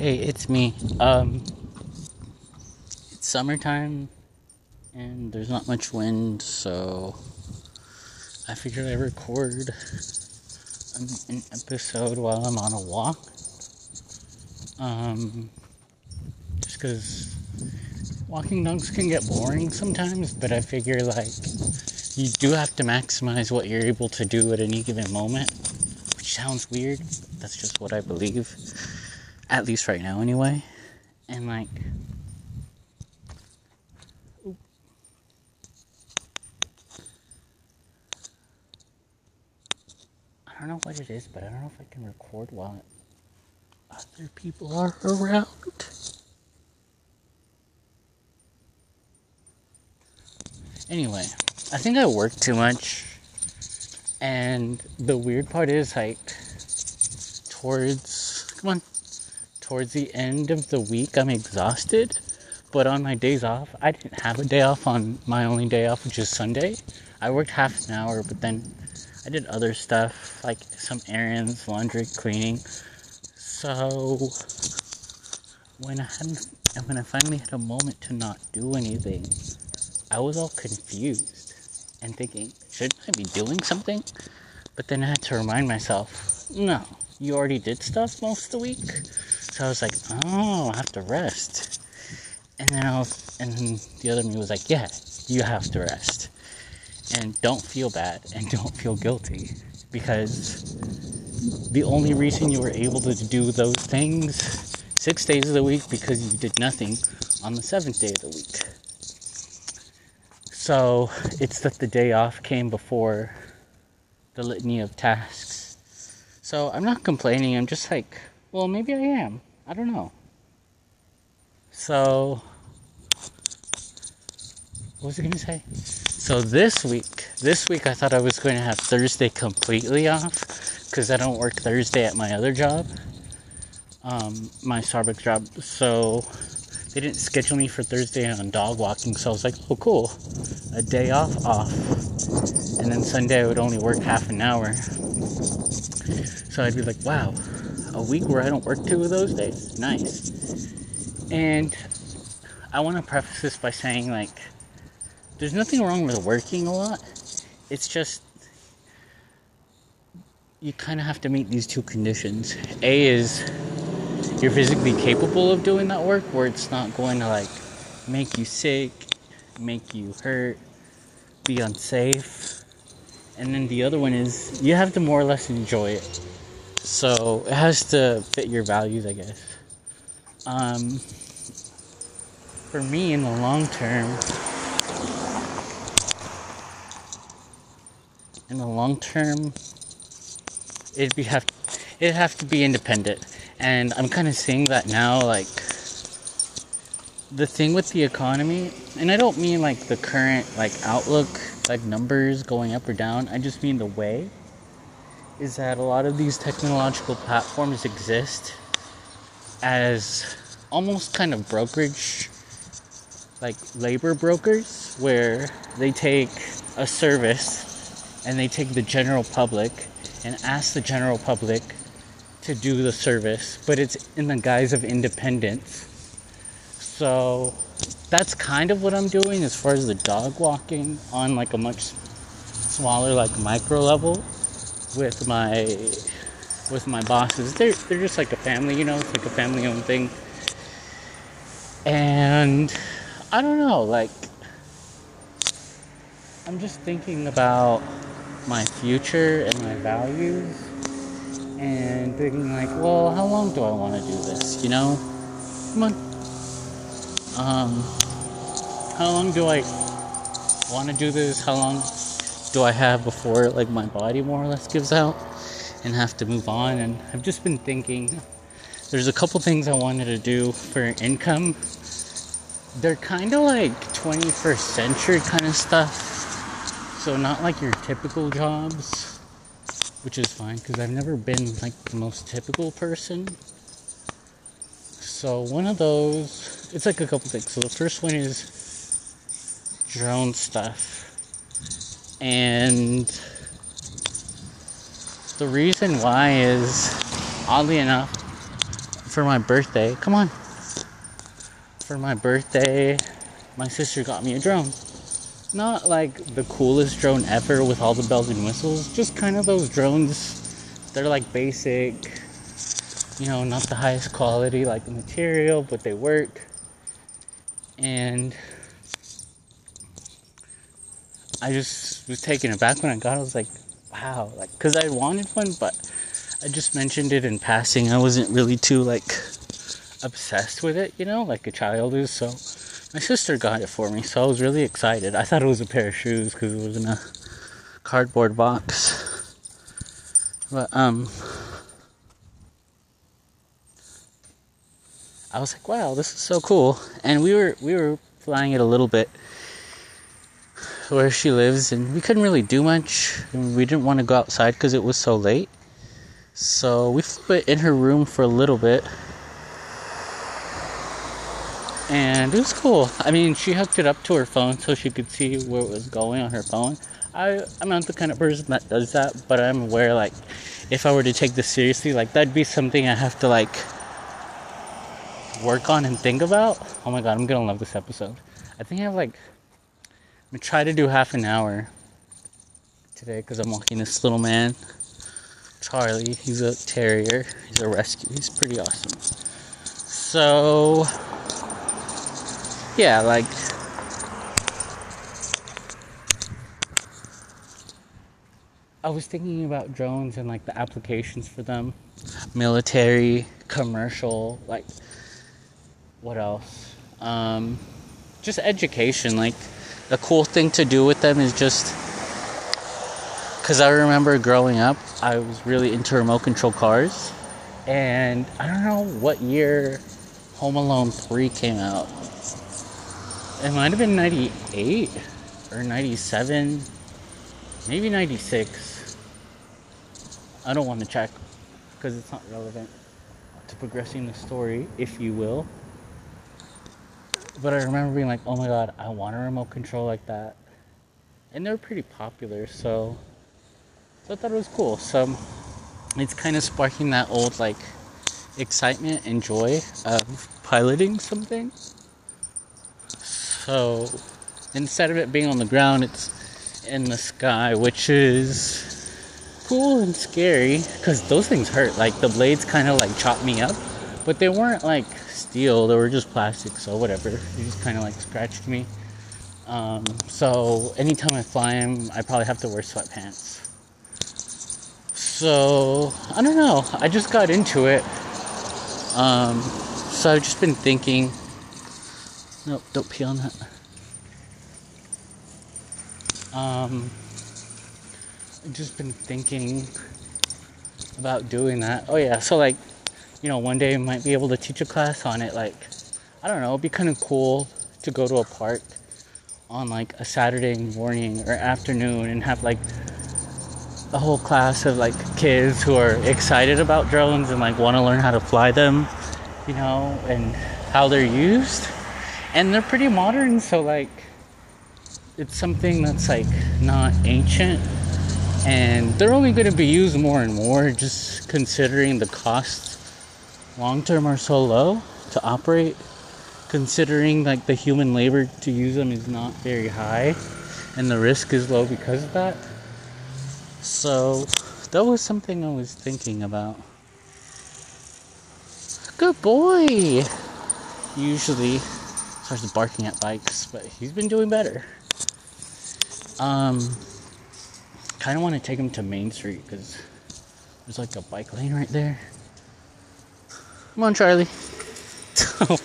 Hey, it's me. Um, it's summertime and there's not much wind, so I figured I'd record an, an episode while I'm on a walk. Um, just because walking dogs can get boring sometimes, but I figure like you do have to maximize what you're able to do at any given moment, which sounds weird. That's just what I believe, at least right now, anyway. And like, I don't know what it is, but I don't know if I can record while other people are around. Anyway, I think I work too much. And the weird part is like towards come on towards the end of the week I'm exhausted. But on my days off, I didn't have a day off on my only day off, which is Sunday. I worked half an hour, but then I did other stuff like some errands, laundry, cleaning. So when I had when I finally had a moment to not do anything, I was all confused and thinking, shouldn't I be doing something? But then I had to remind myself, no, you already did stuff most of the week. So I was like, oh, I have to rest. And then I was, and the other me was like, yeah, you have to rest. And don't feel bad and don't feel guilty because the only reason you were able to do those things six days of the week because you did nothing on the seventh day of the week. So it's that the day off came before the litany of tasks. So I'm not complaining, I'm just like, well, maybe I am. I don't know. So, what was I going to say? So this week, this week I thought I was going to have Thursday completely off because I don't work Thursday at my other job, um, my Starbucks job. So they didn't schedule me for Thursday on dog walking, so I was like, oh, cool. A day off, off. And then Sunday I would only work half an hour. So I'd be like, wow, a week where I don't work two of those days? Nice. And I want to preface this by saying, like, there's nothing wrong with working a lot. It's just you kind of have to meet these two conditions. A is you're physically capable of doing that work where it's not going to like make you sick, make you hurt, be unsafe. And then the other one is you have to more or less enjoy it. So it has to fit your values, I guess. Um, for me, in the long term, in the long term, it'd be have it'd have to be independent. And I'm kind of seeing that now like the thing with the economy and I don't mean like the current like outlook like numbers going up or down. I just mean the way is that a lot of these technological platforms exist as almost kind of brokerage like labor brokers where they take a service and they take the general public and ask the general public to do the service, but it's in the guise of independence. So that's kind of what I'm doing as far as the dog walking on like a much smaller like micro level with my with my bosses. They're they're just like a family, you know, it's like a family owned thing. And I don't know, like I'm just thinking about my future and my values and thinking like, well, how long do I want to do this? You know, come on. Um, how long do I want to do this? How long do I have before like my body more or less gives out and have to move on? And I've just been thinking. There's a couple things I wanted to do for income. They're kind of like 21st century kind of stuff. So not like your typical jobs which is fine because I've never been like the most typical person. So one of those, it's like a couple things. So the first one is drone stuff, and the reason why is oddly enough, for my birthday. Come on. For my birthday, my sister got me a drone. Not like the coolest drone ever with all the bells and whistles, just kind of those drones. They're like basic, you know, not the highest quality like the material, but they work. And I just was taken aback when I got it. I was like, wow, like, because I wanted one, but I just mentioned it in passing. I wasn't really too, like, obsessed with it, you know, like a child is. So my sister got it for me, so I was really excited. I thought it was a pair of shoes because it was in a cardboard box. But, um, I was like, wow, this is so cool. And we were, we were flying it a little bit where she lives, and we couldn't really do much. we didn't want to go outside because it was so late. So we flew it in her room for a little bit. And it was cool. I mean, she hooked it up to her phone so she could see where it was going on her phone. I, I'm not the kind of person that does that, but I'm aware, like, if I were to take this seriously, like, that'd be something I have to, like, work on and think about. Oh my god, I'm gonna love this episode. I think I have, like, I'm gonna try to do half an hour today because I'm walking this little man, Charlie. He's a terrier. He's a rescue. He's pretty awesome. So, yeah, like. I was thinking about drones and like the applications for them military, commercial, like what else? Um, just education. Like, the cool thing to do with them is just because I remember growing up, I was really into remote control cars, and I don't know what year Home Alone 3 came out. It might have been 98 or 97, maybe 96. I don't want to check because it's not relevant to progressing the story, if you will. But I remember being like, oh my god, I want a remote control like that. And they were pretty popular, so, so I thought it was cool. So it's kind of sparking that old like excitement and joy of piloting something. So instead of it being on the ground, it's in the sky, which is cool and scary because those things hurt. Like the blades kind of like chopped me up, but they weren't like steel. They were just plastic, so whatever. They just kind of like scratched me. Um, so anytime I fly them, I probably have to wear sweatpants. So I don't know. I just got into it. Um, so I've just been thinking. Nope, don't pee on that. Um, I've just been thinking about doing that. Oh yeah, so like you know, one day I might be able to teach a class on it. Like, I don't know, it'd be kind of cool to go to a park on like a Saturday morning or afternoon and have like a whole class of like kids who are excited about drones and like want to learn how to fly them, you know, and how they're used. And they're pretty modern, so like it's something that's like not ancient and they're only going to be used more and more just considering the costs long term are so low to operate considering like the human labor to use them is not very high and the risk is low because of that. So that was something i was thinking about. Good boy! Usually starts barking at bikes but he's been doing better. Um kind of want to take him to main street because there's like a bike lane right there Come on, Charlie. Scared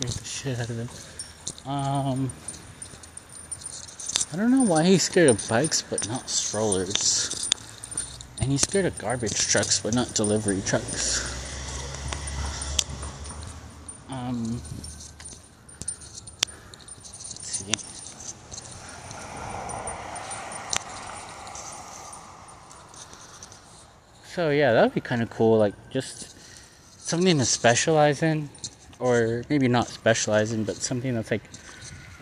the shit out of him. Um, I don't know why he's scared of bikes but not strollers. And he's scared of garbage trucks but not delivery trucks. Um, let's see. So yeah, that would be kind of cool. Like just something to specialize in, or maybe not specialize in, but something that's like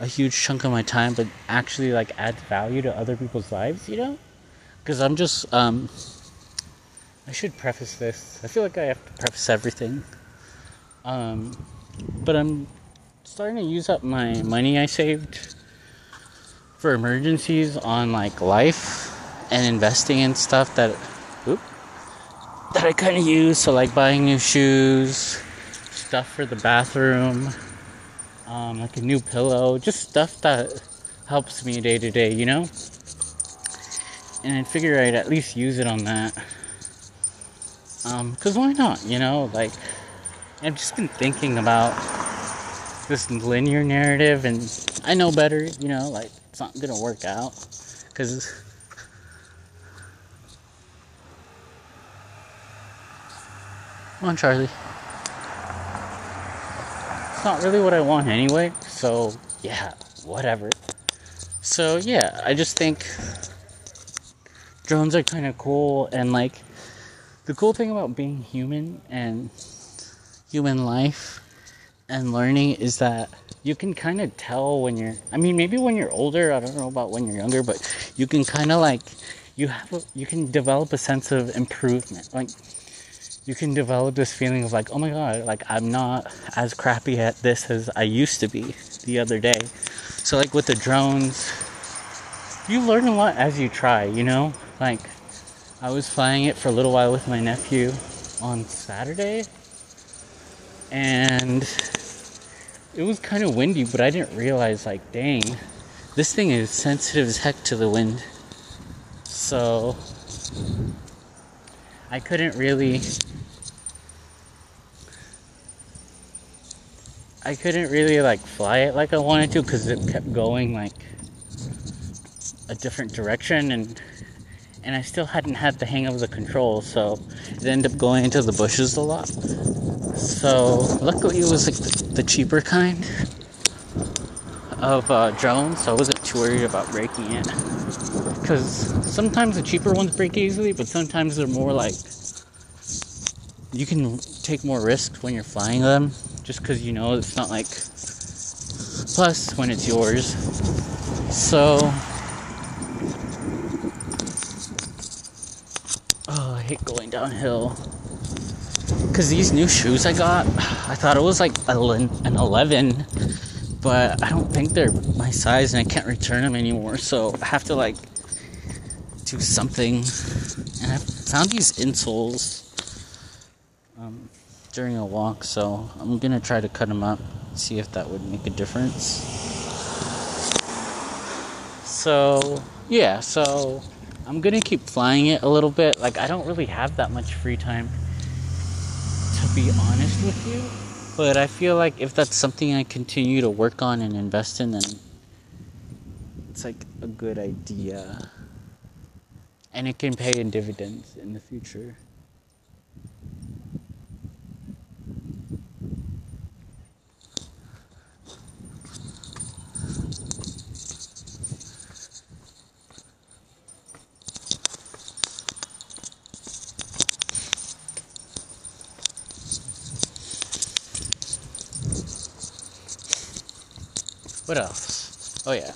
a huge chunk of my time, but actually like adds value to other people's lives, you know? Because I'm just, um, I should preface this. I feel like I have to preface everything. Um, but I'm starting to use up my money I saved for emergencies on like life and investing in stuff that that I kind of use. So like buying new shoes, stuff for the bathroom, um, like a new pillow, just stuff that helps me day to day, you know. And I figure I'd at least use it on that. Um, cause why not? You know, like I've just been thinking about this linear narrative, and I know better. You know, like it's not gonna work out because Come on, Charlie. It's not really what I want anyway, so yeah, whatever. So yeah, I just think drones are kind of cool, and like the cool thing about being human and human life and learning is that you can kind of tell when you're i mean maybe when you're older i don't know about when you're younger but you can kind of like you have a, you can develop a sense of improvement like you can develop this feeling of like oh my god like i'm not as crappy at this as i used to be the other day so like with the drones you learn a lot as you try you know like i was flying it for a little while with my nephew on saturday and it was kind of windy, but I didn't realize, like, dang, this thing is sensitive as heck to the wind. So, I couldn't really. I couldn't really like fly it like I wanted to because it kept going like a different direction and and I still hadn't had the hang of the controls, so it ended up going into the bushes a lot. So luckily it was like the, the cheaper kind of uh, drone, so I wasn't too worried about breaking it. Because sometimes the cheaper ones break easily, but sometimes they're more like you can take more risks when you're flying them, just because you know it's not like. Plus, when it's yours. So Oh, I hate going downhill. Because these new shoes I got, I thought it was like an 11, but I don't think they're my size and I can't return them anymore. So I have to like do something. And I found these insoles um, during a walk, so I'm gonna try to cut them up, see if that would make a difference. So, yeah, so I'm gonna keep flying it a little bit. Like I don't really have that much free time to be honest with you. But I feel like if that's something I continue to work on and invest in then it's like a good idea. And it can pay in dividends in the future. What else? Oh yeah.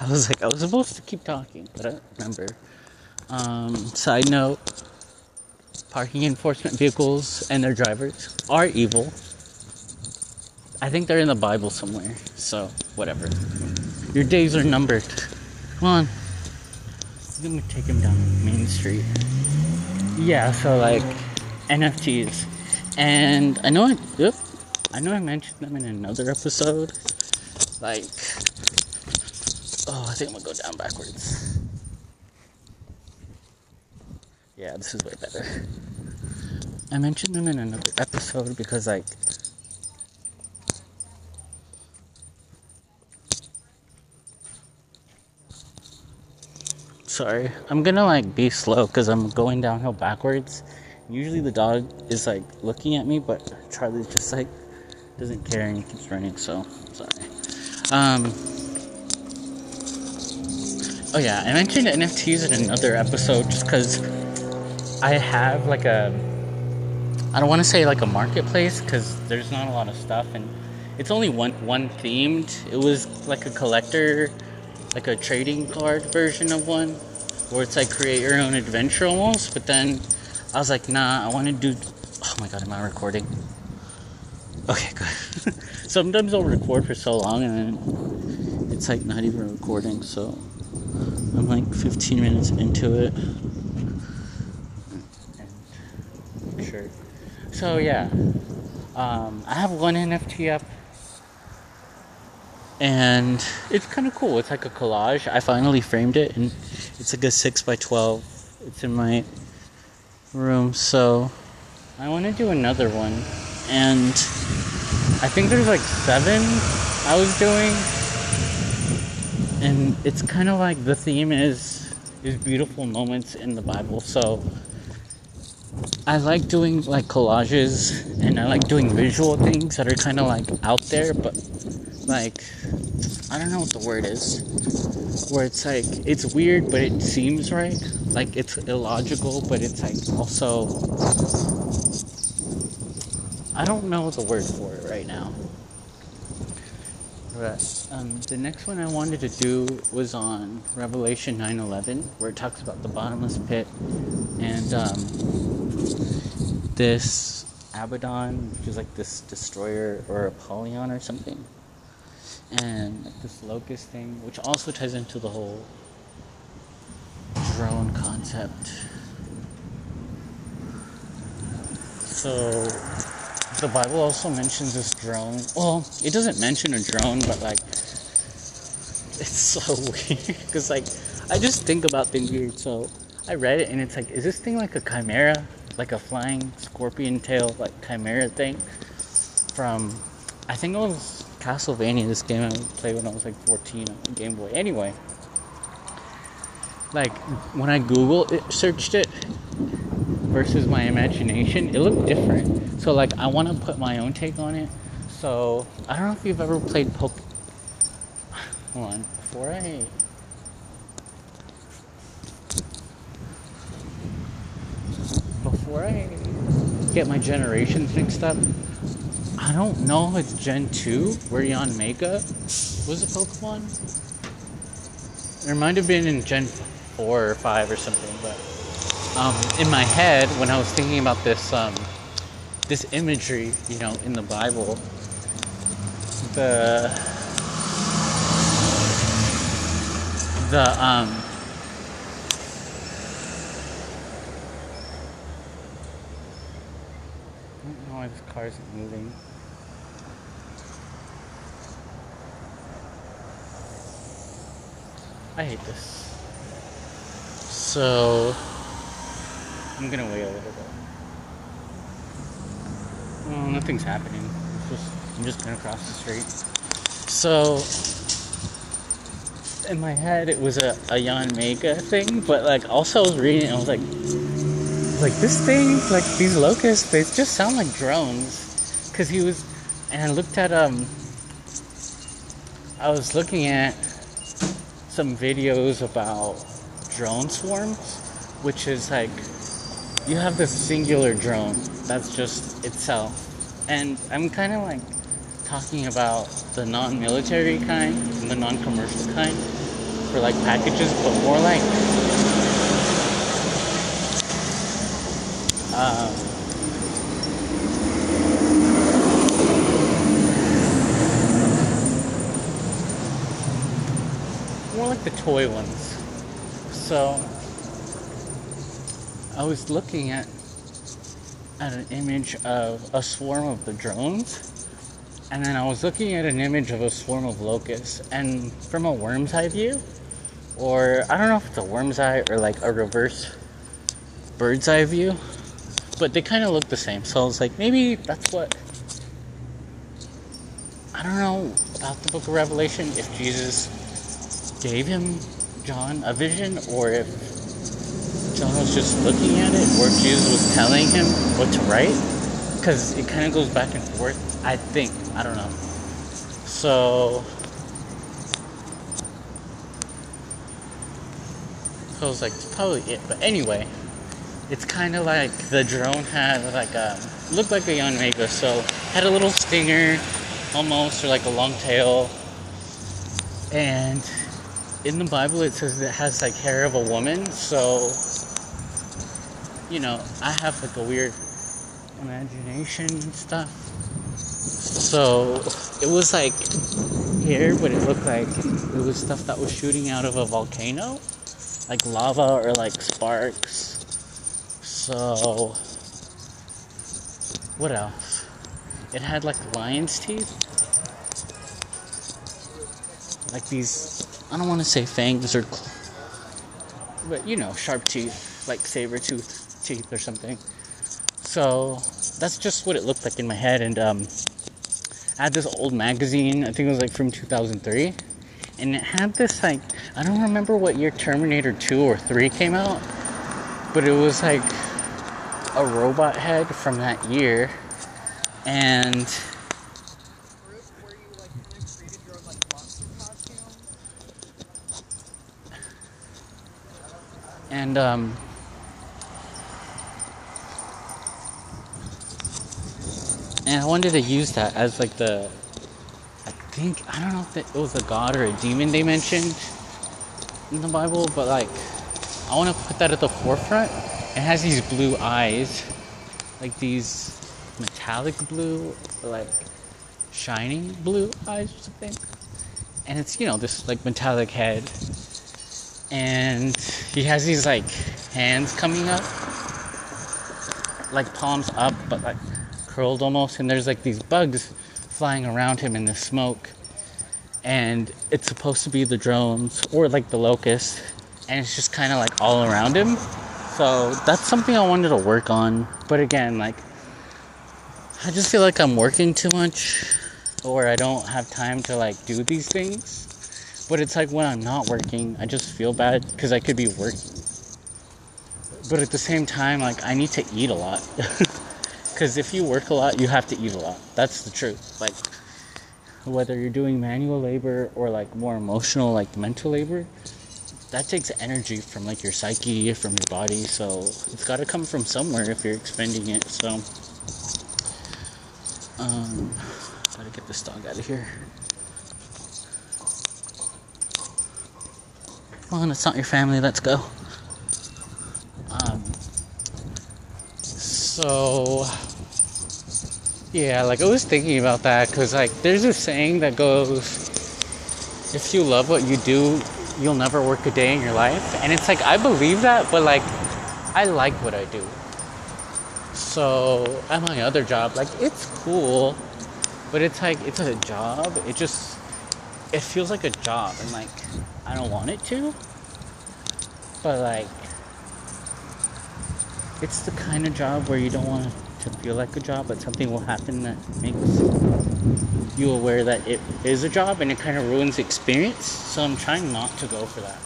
I was like, I was supposed to keep talking, but I don't remember. Um, side note parking enforcement vehicles and their drivers are evil. I think they're in the Bible somewhere, so whatever. Your days are numbered. Come on. I'm gonna take him down Main Street. Yeah, so like NFTs. And I know I, yep, I know I mentioned them in another episode like, I think I'm gonna go down backwards. Yeah, this is way better. I mentioned them in another episode because, like, sorry, I'm gonna like be slow because I'm going downhill backwards. Usually the dog is like looking at me, but Charlie just like doesn't care and he keeps running. So sorry. Um, oh yeah, I mentioned NFTs in another episode just because I have like a, I don't want to say like a marketplace because there's not a lot of stuff and it's only one one themed. It was like a collector, like a trading card version of one, where it's like create your own adventure almost. But then I was like, nah, I want to do. Oh my god, am I recording? Okay, good. Sometimes I'll record for so long and then it's like not even recording, so I'm like 15 minutes into it. Sure. So yeah, um, I have one NFT up, and it's kind of cool. It's like a collage. I finally framed it, and it's like a six by twelve. It's in my room, so I want to do another one, and I think there's like seven I was doing, and it's kind of like the theme is is beautiful moments in the Bible. So I like doing like collages, and I like doing visual things that are kind of like out there, but like I don't know what the word is, where it's like it's weird, but it seems right. Like it's illogical, but it's like also I don't know the word for it right now. But um, the next one I wanted to do was on Revelation 9:11, where it talks about the bottomless pit and um, this Abaddon, which is like this destroyer or Apollyon or something, and like this locust thing, which also ties into the whole drone concept. So the Bible also mentions this drone. Well, it doesn't mention a drone, but like, it's so weird because like, I just think about things weird. So I read it and it's like, is this thing like a chimera, like a flying scorpion tail, like chimera thing from? I think it was Castlevania. This game I played when I was like 14 on Game Boy. Anyway, like when I Google it, searched it, versus my imagination, it looked different. So like I want to put my own take on it. So I don't know if you've ever played Poke. Hold on, before I. Before I get my generations mixed up, I don't know if it's Gen 2 where Yanmega was a Pokemon. It might have been in Gen 4 or 5 or something, but um, in my head when I was thinking about this um, this imagery, you know, in the Bible, the the um, I don't know why this car isn't moving. I hate this. So I'm gonna wait a little bit. Well, nothing's happening. Just, I'm just gonna cross the street. So, in my head, it was a, a Yanmega thing, but like also I was reading it, I was like, like this thing, like these locusts, they just sound like drones. Cause he was, and I looked at um, I was looking at some videos about drone swarms, which is like you have this singular drone that's just itself. And I'm kind of like talking about the non military kind and the non commercial kind for like packages, but more like. Um, more like the toy ones. So I was looking at at an image of a swarm of the drones, and then I was looking at an image of a swarm of locusts, and from a worm's eye view, or I don't know if it's a worm's eye or like a reverse bird's eye view, but they kind of look the same. So I was like, maybe that's what. I don't know about the book of Revelation if Jesus gave him John a vision or if John was just looking at it, or Jesus was telling him what to write, because it kind of goes back and forth. I think I don't know. So, I was like, it's probably it. But anyway, it's kind of like the drone had like a looked like a Yanmega, so had a little stinger, almost, or like a long tail, and in the Bible it says it has like hair of a woman, so you know, I have like a weird imagination stuff. So it was like here, but it looked like it was stuff that was shooting out of a volcano, like lava or like sparks. So what else? It had like lion's teeth, like these. I don't want to say fangs or, but you know, sharp teeth, like saber tooth teeth or something. So that's just what it looked like in my head, and um, I had this old magazine, I think it was like from 2003, and it had this like, I don't remember what year Terminator 2 or 3 came out, but it was like a robot head from that year, and and um and I wanted to use that as like the I think I don't know if it was a god or a demon they mentioned in the Bible, but like I want to put that at the forefront. It has these blue eyes, like these metallic blue, like shining blue eyes or something. And it's you know this like metallic head, and he has these like hands coming up, like palms up, but like curled almost, and there's like these bugs flying around him in the smoke. And it's supposed to be the drones or like the locust, and it's just kind of like all around him. So that's something I wanted to work on. But again, like, I just feel like I'm working too much, or I don't have time to like do these things. But it's like when I'm not working, I just feel bad because I could be working. But at the same time, like, I need to eat a lot. Because if you work a lot, you have to eat a lot. That's the truth. Like, whether you're doing manual labor or like more emotional, like mental labor, that takes energy from like your psyche, from your body. So it's got to come from somewhere if you're expending it. So, um, gotta get this dog out of here. Come on, it's not your family. Let's go. So, yeah, like I was thinking about that because, like, there's a saying that goes, if you love what you do, you'll never work a day in your life. And it's like, I believe that, but like, I like what I do. So, at my other job, like, it's cool, but it's like, it's a job. It just, it feels like a job, and like, I don't want it to. But like, it's the kind of job where you don't want to feel like a job, but something will happen that makes you aware that it is a job and it kind of ruins the experience. So I'm trying not to go for that.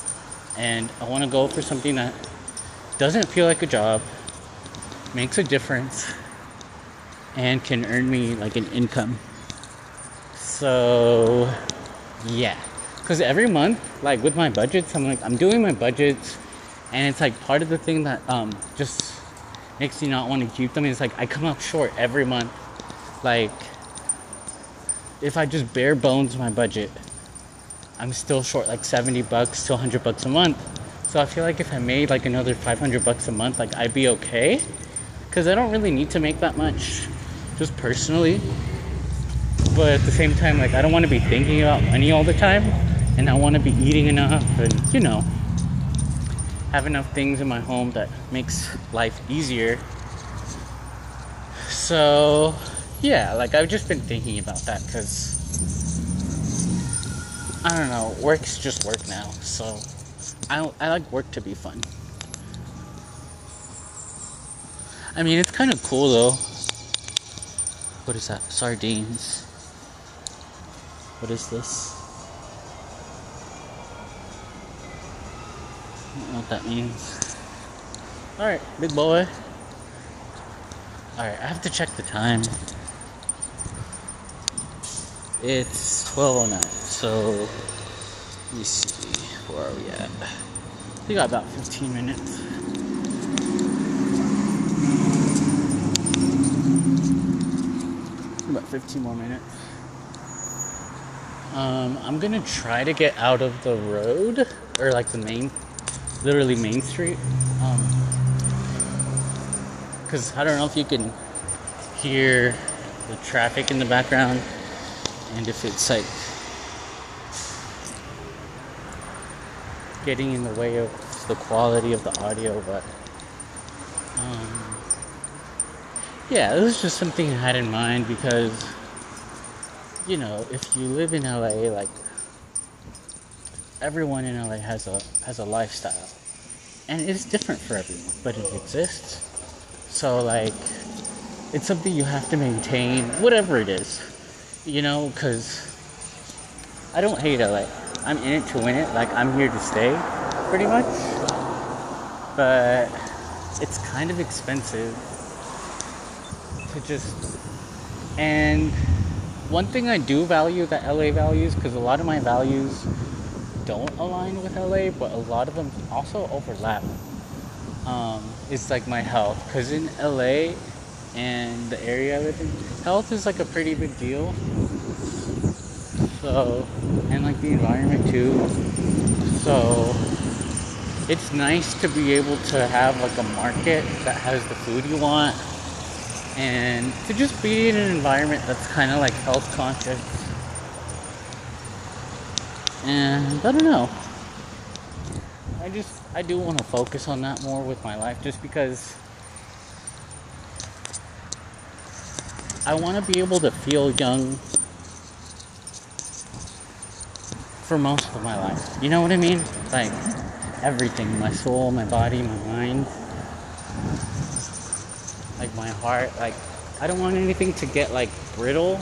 And I want to go for something that doesn't feel like a job, makes a difference, and can earn me like an income. So, yeah. Because every month, like with my budgets, I'm like, I'm doing my budgets, and it's like part of the thing that um, just makes you not want to keep them is like I come up short every month. Like if I just bare bones my budget, I'm still short like 70 bucks to 100 bucks a month. So I feel like if I made like another 500 bucks a month, like I'd be okay. Cuz I don't really need to make that much just personally. But at the same time like I don't want to be thinking about money all the time and I want to be eating enough and you know, have enough things in my home that makes life easier. So, yeah, like I've just been thinking about that because I don't know, work's just work now. So, I I like work to be fun. I mean, it's kind of cool though. What is that? Sardines. What is this? What that means. Alright, big boy. Alright, I have to check the time. It's 12.09, so let me see. Where are we at? We got about 15 minutes. About 15 more minutes. Um, I'm gonna try to get out of the road, or like the main literally Main Street. Because um, I don't know if you can hear the traffic in the background and if it's like getting in the way of the quality of the audio, but um, yeah, it was just something I had in mind because you know, if you live in LA, like everyone in LA has a has a lifestyle, and it's different for everyone, but it exists. So like, it's something you have to maintain, whatever it is, you know, because I don't hate LA. I'm in it to win it. Like I'm here to stay, pretty much. But it's kind of expensive to just and one thing I do value that LA values, because a lot of my values don't align with LA, but a lot of them also overlap. Um, it's like my health, because in LA and the area I live in, health is like a pretty big deal. So, and like the environment too. So, it's nice to be able to have like a market that has the food you want and to just be in an environment that's kind of like health conscious. And I don't know. I just I do want to focus on that more with my life just because I want to be able to feel young for most of my life. You know what I mean? Like everything, my soul, my body, my mind like my heart. Like I don't want anything to get like brittle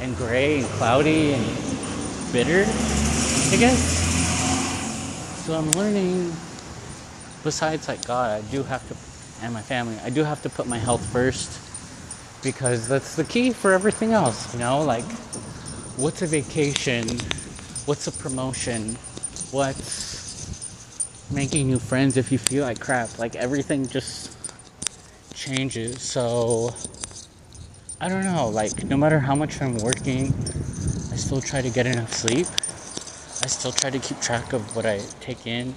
and gray and cloudy and bitter. I guess. So I'm learning. Besides, like God, I do have to, and my family, I do have to put my health first because that's the key for everything else. You know, like what's a vacation? What's a promotion? What's making new friends if you feel like crap? Like everything just changes. So I don't know, like no matter how much I'm working, I still try to get enough sleep. I still try to keep track of what I take in.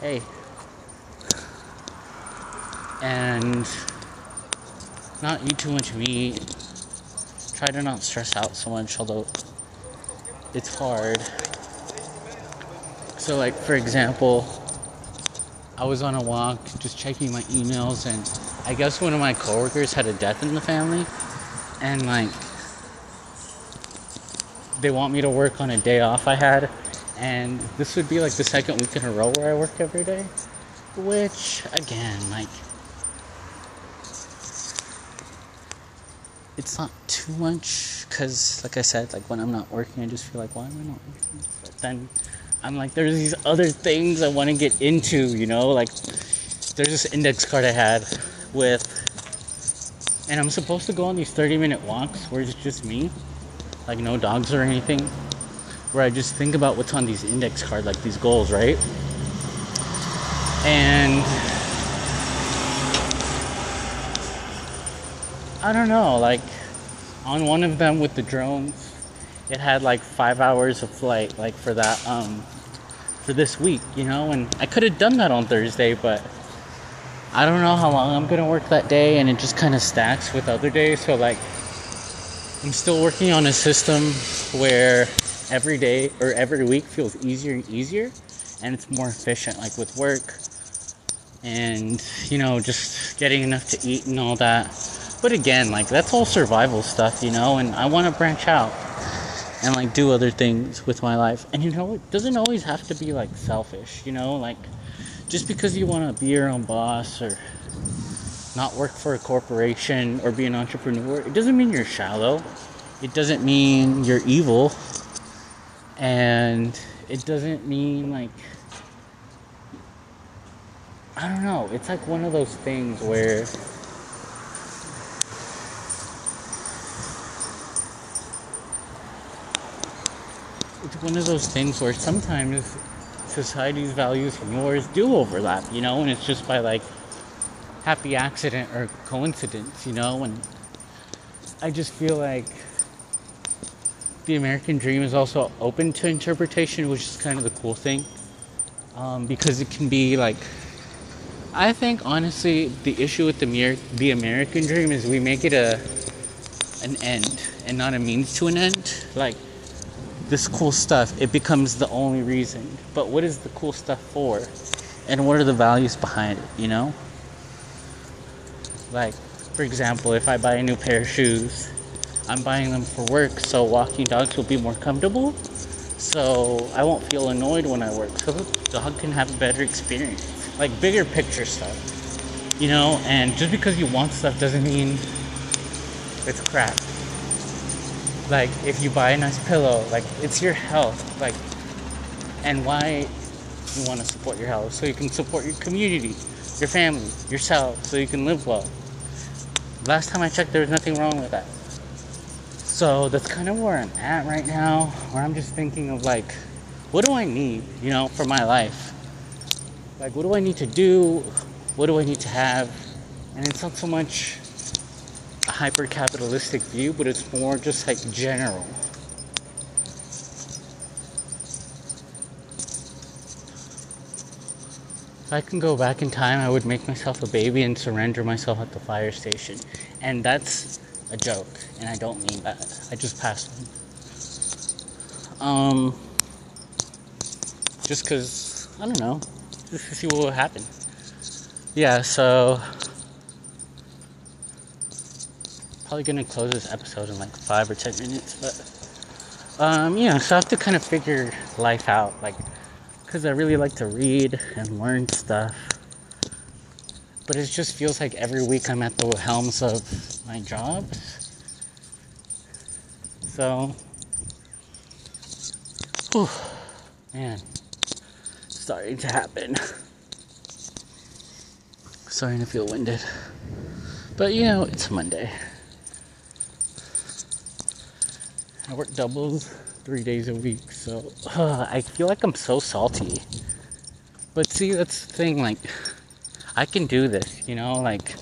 Hey. And not eat too much meat. Try to not stress out so much, although it's hard. So, like, for example, I was on a walk just checking my emails, and I guess one of my coworkers had a death in the family, and like they want me to work on a day off I had, and this would be like the second week in a row where I work every day, which again, like it's not too much because, like I said, like when I'm not working, I just feel like why am I not working? But then I'm like, there's these other things I want to get into, you know? Like, there's this index card I had with, and I'm supposed to go on these 30 minute walks where it's just me, like no dogs or anything, where I just think about what's on these index card, like these goals, right? And I don't know, like on one of them with the drones, it had like five hours of flight, like for that, um, for this week, you know, and I could have done that on Thursday, but I don't know how long I'm gonna work that day, and it just kind of stacks with other days. So, like, I'm still working on a system where every day or every week feels easier and easier, and it's more efficient, like with work and you know, just getting enough to eat and all that. But again, like, that's all survival stuff, you know, and I want to branch out and like do other things with my life. And you know, it doesn't always have to be like selfish, you know, like just because you want to be your own boss or not work for a corporation or be an entrepreneur, it doesn't mean you're shallow. It doesn't mean you're evil. And it doesn't mean like I don't know. It's like one of those things where it's one of those things where sometimes society's values and yours do overlap, you know, and it's just by like happy accident or coincidence, you know, and I just feel like the American dream is also open to interpretation, which is kind of the cool thing. Um, because it can be like, I think honestly, the issue with the Amer- the American dream is we make it a an end and not a means to an end. Like this cool stuff, it becomes the only reason. But what is the cool stuff for? And what are the values behind it, you know? Like, for example, if I buy a new pair of shoes, I'm buying them for work so walking dogs will be more comfortable. So I won't feel annoyed when I work. So the dog can have a better experience. Like bigger picture stuff. You know, and just because you want stuff doesn't mean it's crap like if you buy a nice pillow like it's your health like and why you want to support your health so you can support your community your family yourself so you can live well last time i checked there was nothing wrong with that. So that's kind of where i'm at right now where i'm just thinking of like what do i need you know for my life? Like what do i need to do? What do i need to have? And it's not so much a hyper capitalistic view, but it's more just like general. If I can go back in time, I would make myself a baby and surrender myself at the fire station. And that's a joke, and I don't mean that. I just passed one. Um, just because, I don't know, just to see what would happen. Yeah, so probably gonna close this episode in like five or ten minutes, but um, know, so I have to kind of figure life out, like, because I really like to read and learn stuff, but it just feels like every week I'm at the helms of my job. So, whew, man, starting to happen. Starting to feel winded. But you know, it's Monday. I work doubles three days a week, so uh, I feel like I'm so salty. But see, that's the thing, like, I can do this, you know? Like,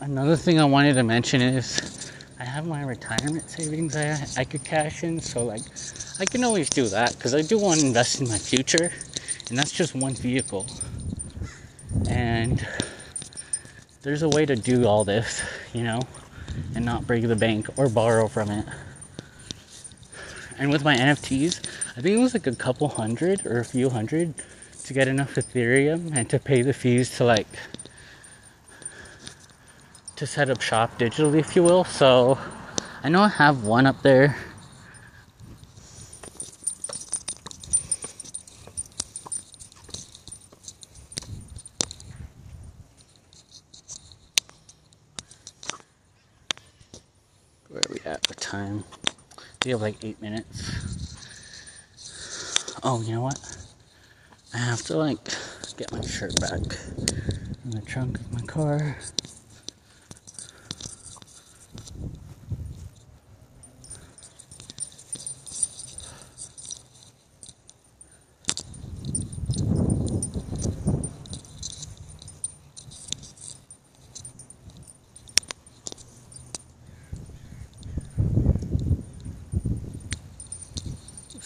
another thing I wanted to mention is I have my retirement savings I, I could cash in, so, like, I can always do that because I do want to invest in my future, and that's just one vehicle. And there's a way to do all this, you know, and not break the bank or borrow from it. And with my NFTs, I think it was like a couple hundred or a few hundred to get enough Ethereum and to pay the fees to like to set up shop digitally, if you will. So I know I have one up there. Where are we at? The time? Have like eight minutes. Oh, you know what? I have to like get my shirt back in the trunk of my car.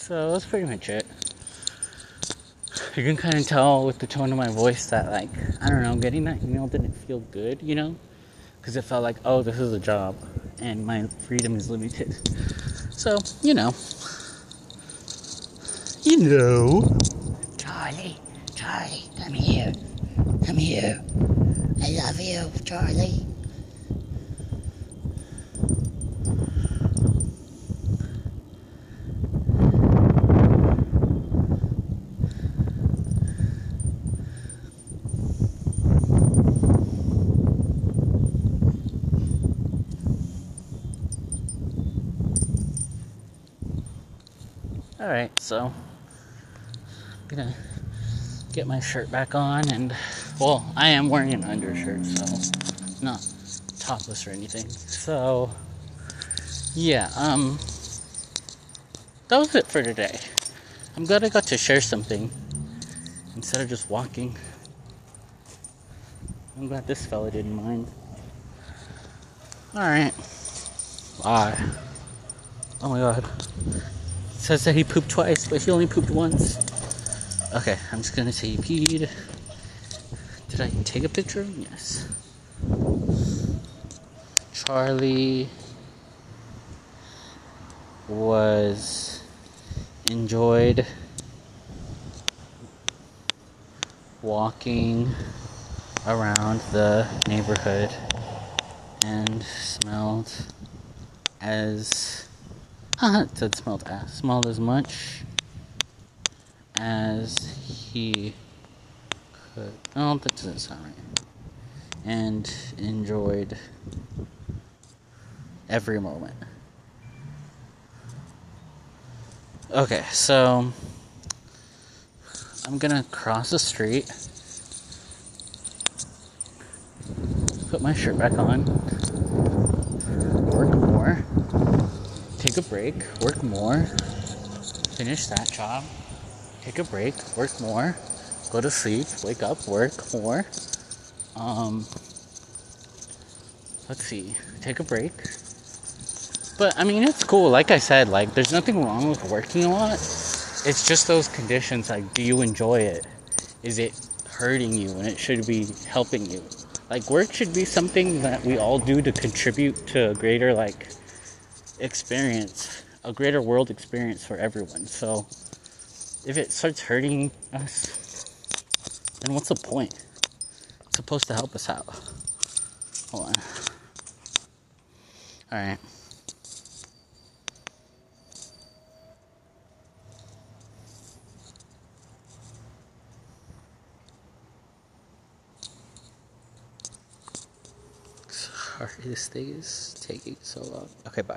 So that's pretty much it. You can kind of tell with the tone of my voice that, like, I don't know, getting that email didn't feel good, you know? Because it felt like, oh, this is a job and my freedom is limited. So, you know. You know. Charlie, Charlie, come here. Come here. I love you, Charlie. Alright, so I'm gonna get my shirt back on and well, I am wearing an undershirt, so not topless or anything. So yeah, um that was it for today. I'm glad I got to share something instead of just walking. I'm glad this fella didn't mind. Alright. Bye. Oh my god says that he pooped twice, but he only pooped once. Okay, I'm just gonna say he peed Did I take a picture? Yes. Charlie was enjoyed walking around the neighborhood and smelled as Uh-huh. it said smelled as smelled as much as he could. Oh that doesn't sound right. And enjoyed every moment. Okay so I'm gonna cross the street put my shirt back on, work more, take a break, work more, finish that job, take a break, work more, go to sleep, wake up, work more. Um, let's see, take a break. But I mean, it's cool. Like I said, like there's nothing wrong with working a lot. It's just those conditions. Like, do you enjoy it? Is it hurting you when it should be helping you? like work should be something that we all do to contribute to a greater like experience a greater world experience for everyone. So if it starts hurting us then what's the point? It's supposed to help us out. Hold on. All right. Sorry, this thing is taking so long. Okay, bye.